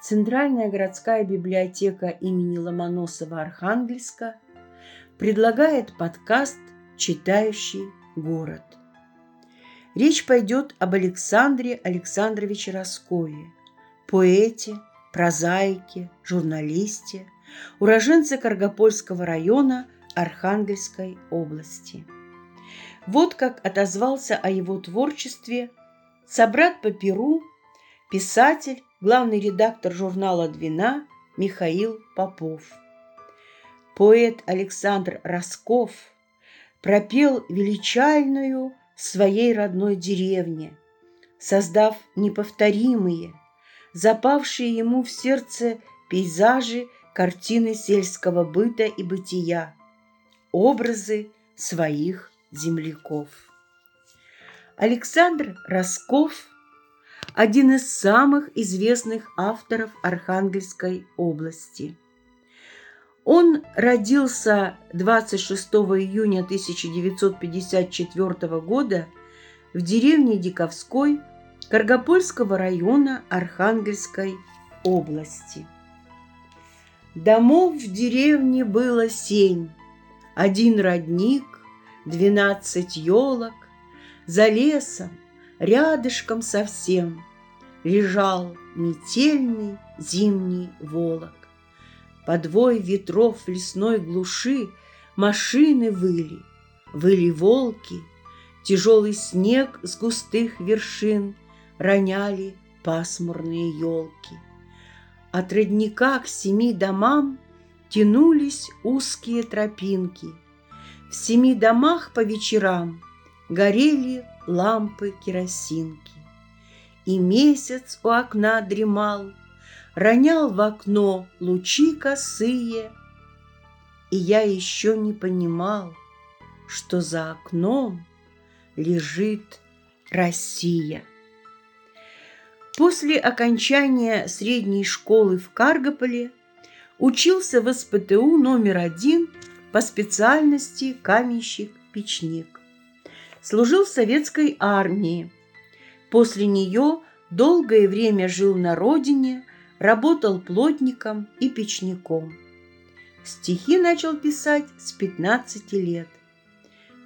Центральная городская библиотека имени Ломоносова-Архангельска предлагает подкаст «Читающий город». Речь пойдет об Александре Александровиче Роскове, поэте, прозаике, журналисте, уроженце Каргопольского района Архангельской области. Вот как отозвался о его творчестве собрат по Перу, писатель, главный редактор журнала «Двина» Михаил Попов. Поэт Александр Росков пропел величальную своей родной деревне, создав неповторимые, запавшие ему в сердце пейзажи картины сельского быта и бытия, образы своих земляков. Александр Росков – один из самых известных авторов Архангельской области. Он родился 26 июня 1954 года в деревне Диковской Каргопольского района Архангельской области. Домов в деревне было семь, один родник, двенадцать елок, за лесом, рядышком совсем, лежал метельный зимний волок. Подвой ветров лесной глуши машины выли, выли волки, тяжелый снег с густых вершин — роняли пасмурные елки. От родника к семи домам тянулись узкие тропинки. В семи домах по вечерам горели лампы керосинки. И месяц у окна дремал, ронял в окно лучи косые. И я еще не понимал, что за окном лежит Россия. После окончания средней школы в Каргополе учился в СПТУ номер один по специальности каменщик-печник. Служил в советской армии. После нее долгое время жил на родине, работал плотником и печником. Стихи начал писать с 15 лет.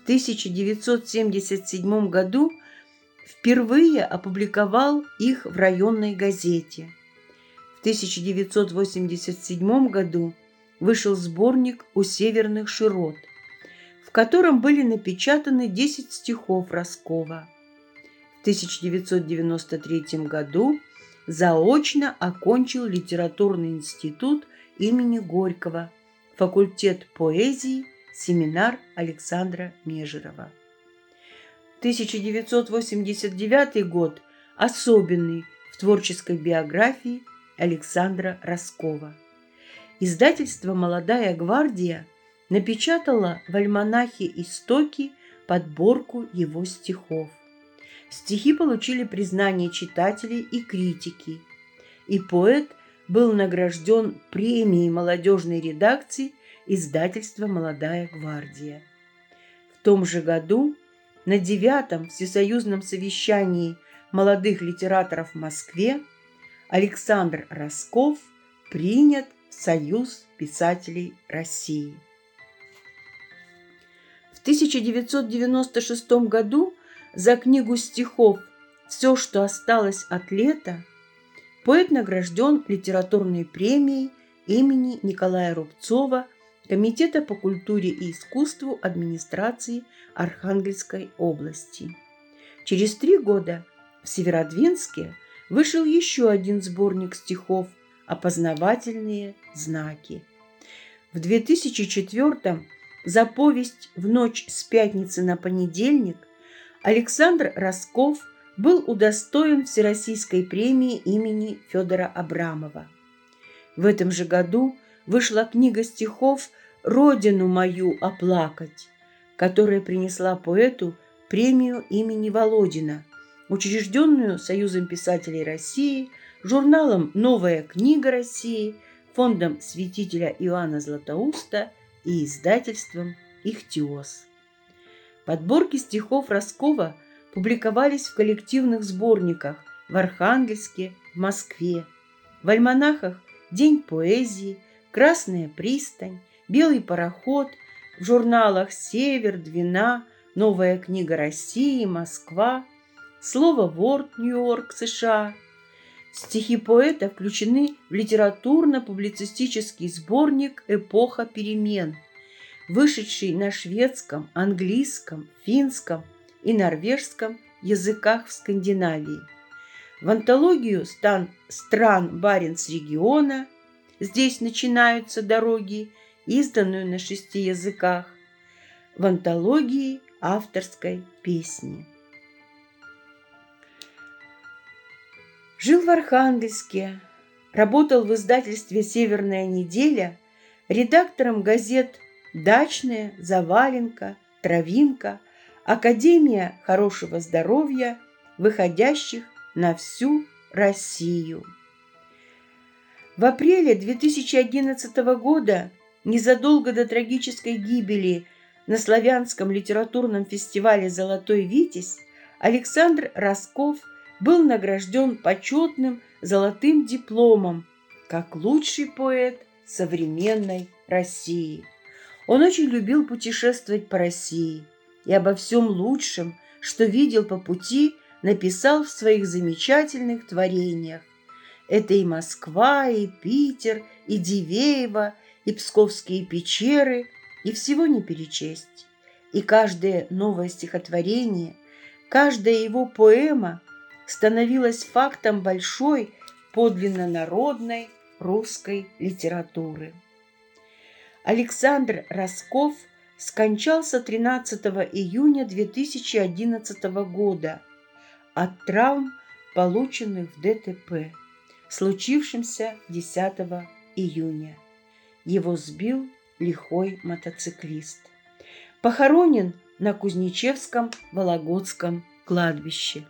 В 1977 году – впервые опубликовал их в районной газете. В 1987 году вышел сборник «У северных широт», в котором были напечатаны 10 стихов Роскова. В 1993 году заочно окончил литературный институт имени Горького, факультет поэзии, семинар Александра Межерова. 1989 год особенный в творческой биографии Александра Роскова. Издательство «Молодая гвардия» напечатало в альманахе «Истоки» подборку его стихов. Стихи получили признание читателей и критики, и поэт был награжден премией молодежной редакции издательства «Молодая гвардия». В том же году на девятом всесоюзном совещании молодых литераторов в Москве Александр Росков принят в Союз писателей России. В 1996 году за книгу стихов «Все, что осталось от лета» поэт награжден литературной премией имени Николая Рубцова Комитета по культуре и искусству администрации Архангельской области. Через три года в Северодвинске вышел еще один сборник стихов «Опознавательные знаки». В 2004 за повесть «В ночь с пятницы на понедельник» Александр Росков был удостоен Всероссийской премии имени Федора Абрамова. В этом же году вышла книга стихов «Родину мою оплакать», которая принесла поэту премию имени Володина, учрежденную Союзом писателей России, журналом «Новая книга России», фондом святителя Иоанна Златоуста и издательством «Ихтиос». Подборки стихов Роскова публиковались в коллективных сборниках в Архангельске, в Москве, В альманахах «День поэзии», «Красная пристань», «Белый пароход», в журналах «Север», «Двина», «Новая книга России», «Москва», «Слово Ворд», Нью-Йорк, США. Стихи поэта включены в литературно-публицистический сборник «Эпоха перемен», вышедший на шведском, английском, финском и норвежском языках в Скандинавии. В антологию стан, стран Баренц-региона «Здесь начинаются дороги», изданную на шести языках, в антологии авторской песни. Жил в Архангельске, работал в издательстве «Северная неделя» редактором газет «Дачная», «Заваленка», «Травинка», «Академия хорошего здоровья», выходящих на всю Россию. В апреле 2011 года, незадолго до трагической гибели на славянском литературном фестивале «Золотой Витязь», Александр Росков был награжден почетным золотым дипломом как лучший поэт современной России. Он очень любил путешествовать по России и обо всем лучшем, что видел по пути, написал в своих замечательных творениях. Это и Москва, и Питер, и Дивеево, и Псковские пещеры, и всего не перечесть. И каждое новое стихотворение, каждая его поэма становилась фактом большой, подлинно народной русской литературы. Александр Росков скончался 13 июня 2011 года от травм, полученных в ДТП, случившемся 10 июня. Его сбил лихой мотоциклист. Похоронен на Кузнечевском Вологодском кладбище.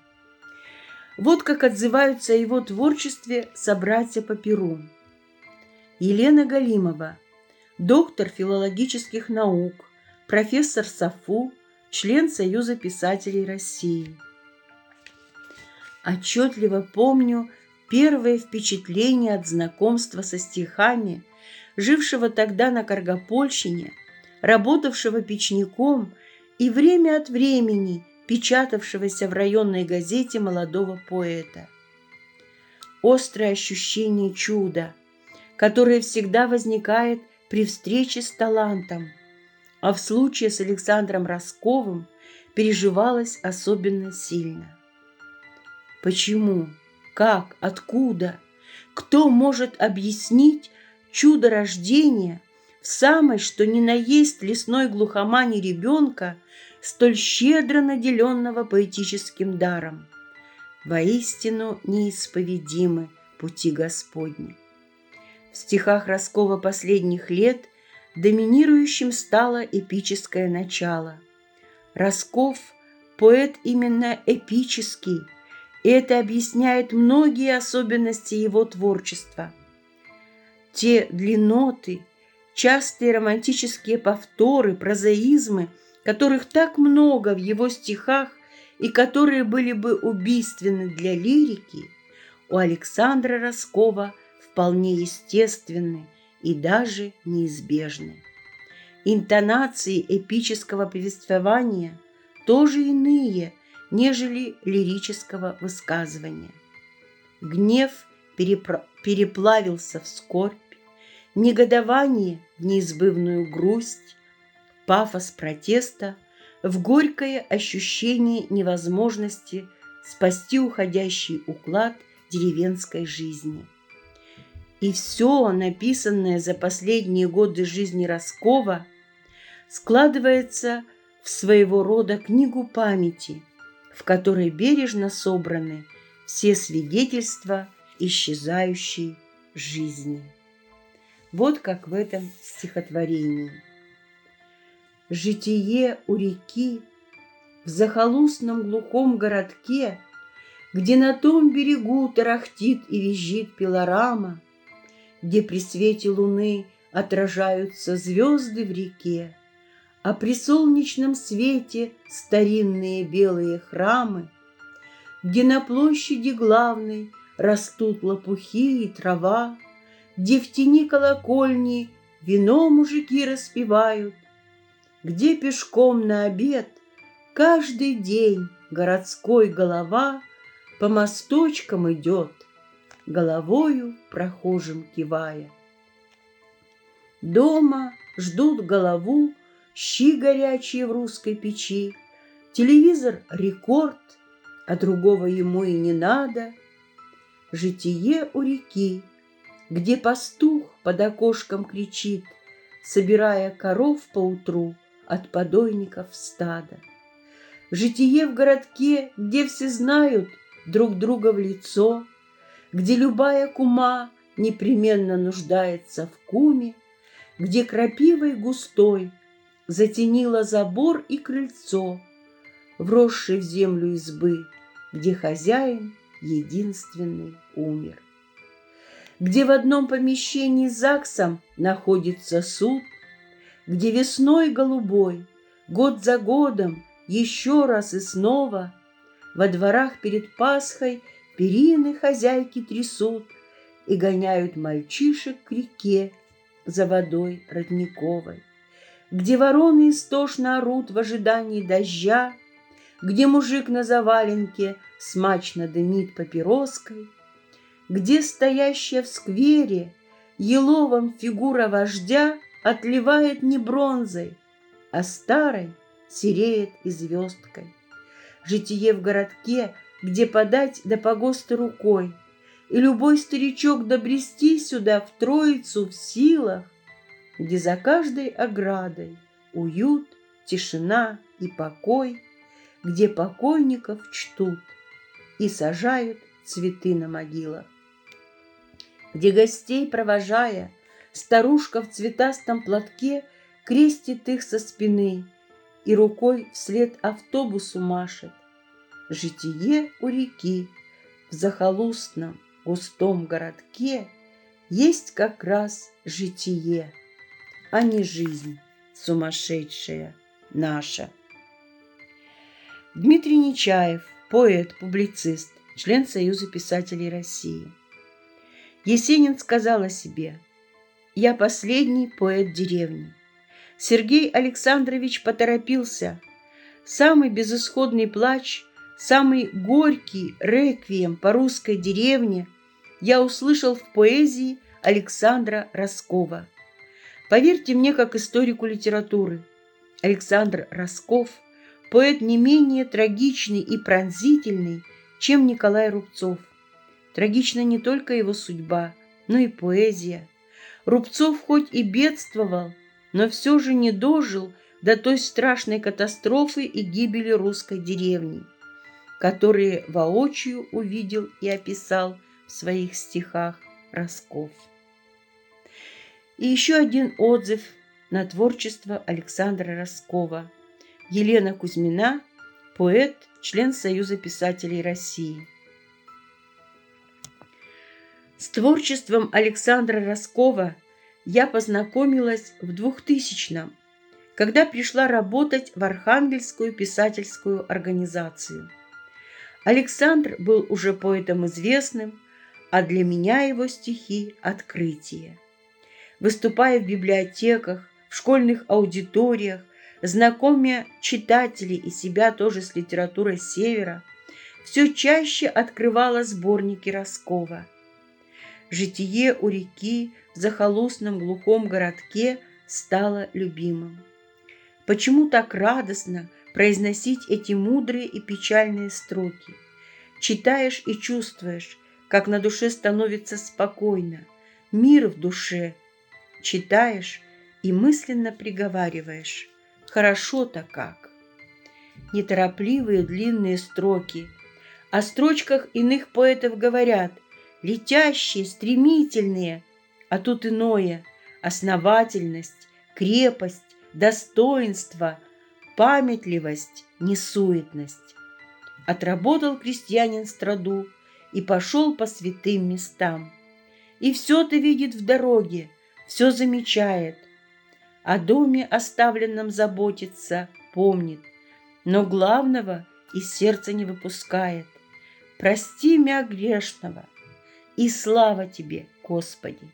Вот как отзываются о его творчестве собратья по Перу. Елена Галимова, доктор филологических наук, профессор САФУ, член Союза писателей России. Отчетливо помню первое впечатление от знакомства со стихами, жившего тогда на Каргопольщине, работавшего печником и время от времени печатавшегося в районной газете молодого поэта. Острое ощущение чуда, которое всегда возникает при встрече с талантом, а в случае с Александром Росковым переживалось особенно сильно. Почему? Как? Откуда? Кто может объяснить чудо рождения в самой, что ни на есть лесной глухомане ребенка, столь щедро наделенного поэтическим даром? Воистину неисповедимы пути Господни. В стихах Роскова последних лет доминирующим стало эпическое начало. Росков – поэт именно эпический – и это объясняет многие особенности его творчества. Те длинноты, частые романтические повторы, прозаизмы, которых так много в его стихах и которые были бы убийственны для лирики, у Александра Роскова вполне естественны и даже неизбежны. Интонации эпического повествования тоже иные – нежели лирического высказывания. Гнев переплавился в скорбь, негодование в неизбывную грусть, пафос протеста в горькое ощущение невозможности спасти уходящий уклад деревенской жизни. И все, написанное за последние годы жизни Роскова, складывается в своего рода книгу памяти – в которой бережно собраны все свидетельства исчезающей жизни. Вот как в этом стихотворении. Житие у реки в захолустном глухом городке, где на том берегу тарахтит и визжит пилорама, где при свете луны отражаются звезды в реке, а при солнечном свете старинные белые храмы, где на площади главной растут лопухи и трава, Где в тени колокольни вино мужики распевают, Где пешком на обед каждый день городской голова По мосточкам идет, головою прохожим кивая. Дома ждут голову щи горячие в русской печи, Телевизор — рекорд, а другого ему и не надо. Житие у реки, где пастух под окошком кричит, Собирая коров поутру от подойников стада. Житие в городке, где все знают друг друга в лицо, Где любая кума непременно нуждается в куме, Где крапивой густой затенила забор и крыльцо, Вросший в землю избы, где хозяин единственный умер. Где в одном помещении ЗАГСом находится суд, Где весной голубой, год за годом, еще раз и снова Во дворах перед Пасхой перины хозяйки трясут И гоняют мальчишек к реке за водой родниковой, Где вороны истошно орут в ожидании дождя, Где мужик на заваленке смачно дымит папироской, Где стоящая в сквере еловом фигура вождя Отливает не бронзой, а старой сереет и звездкой. Житие в городке, где подать до погоста рукой, И любой старичок добрести сюда в троицу в силах, Где за каждой оградой уют, тишина и покой, Где покойников чтут и сажают цветы на могилах. Где гостей провожая, старушка в цветастом платке Крестит их со спины и рукой вслед автобусу машет. Житие у реки в захолустном густом городке Есть как раз житие, а не жизнь сумасшедшая наша. Дмитрий Нечаев, поэт, публицист, член Союза писателей России. Есенин сказал о себе «Я последний поэт деревни». Сергей Александрович поторопился. Самый безысходный плач, самый горький реквием по русской деревне я услышал в поэзии Александра Роскова. Поверьте мне, как историку литературы, Александр Росков – поэт не менее трагичный и пронзительный, чем Николай Рубцов. Трагична не только его судьба, но и поэзия. Рубцов хоть и бедствовал – но все же не дожил до той страшной катастрофы и гибели русской деревни, которые воочию увидел и описал в своих стихах Росков. И еще один отзыв на творчество Александра Роскова. Елена Кузьмина, поэт, член Союза писателей России. С творчеством Александра Роскова я познакомилась в 2000-м, когда пришла работать в Архангельскую писательскую организацию. Александр был уже поэтом известным, а для меня его стихи – открытие. Выступая в библиотеках, в школьных аудиториях, знакомя читателей и себя тоже с литературой Севера, все чаще открывала сборники Роскова. «Житие у реки», в захолустном глухом городке стало любимым. Почему так радостно произносить эти мудрые и печальные строки? Читаешь и чувствуешь, как на душе становится спокойно, мир в душе. Читаешь и мысленно приговариваешь «хорошо-то как». Неторопливые длинные строки. О строчках иных поэтов говорят летящие, стремительные – а тут иное – основательность, крепость, достоинство, памятливость, несуетность. Отработал крестьянин страду и пошел по святым местам. И все ты видит в дороге, все замечает. О доме, оставленном заботится, помнит, но главного из сердца не выпускает. Прости мя грешного, И слава Тебе, Господи!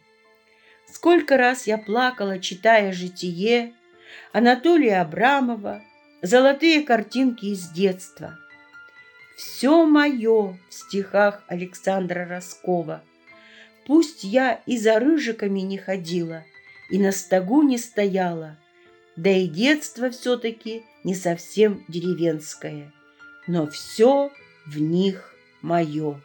Сколько раз я плакала, читая «Житие», Анатолия Абрамова, золотые картинки из детства. Все мое в стихах Александра Роскова. Пусть я и за рыжиками не ходила, и на стогу не стояла, да и детство все-таки не совсем деревенское, но все в них мое.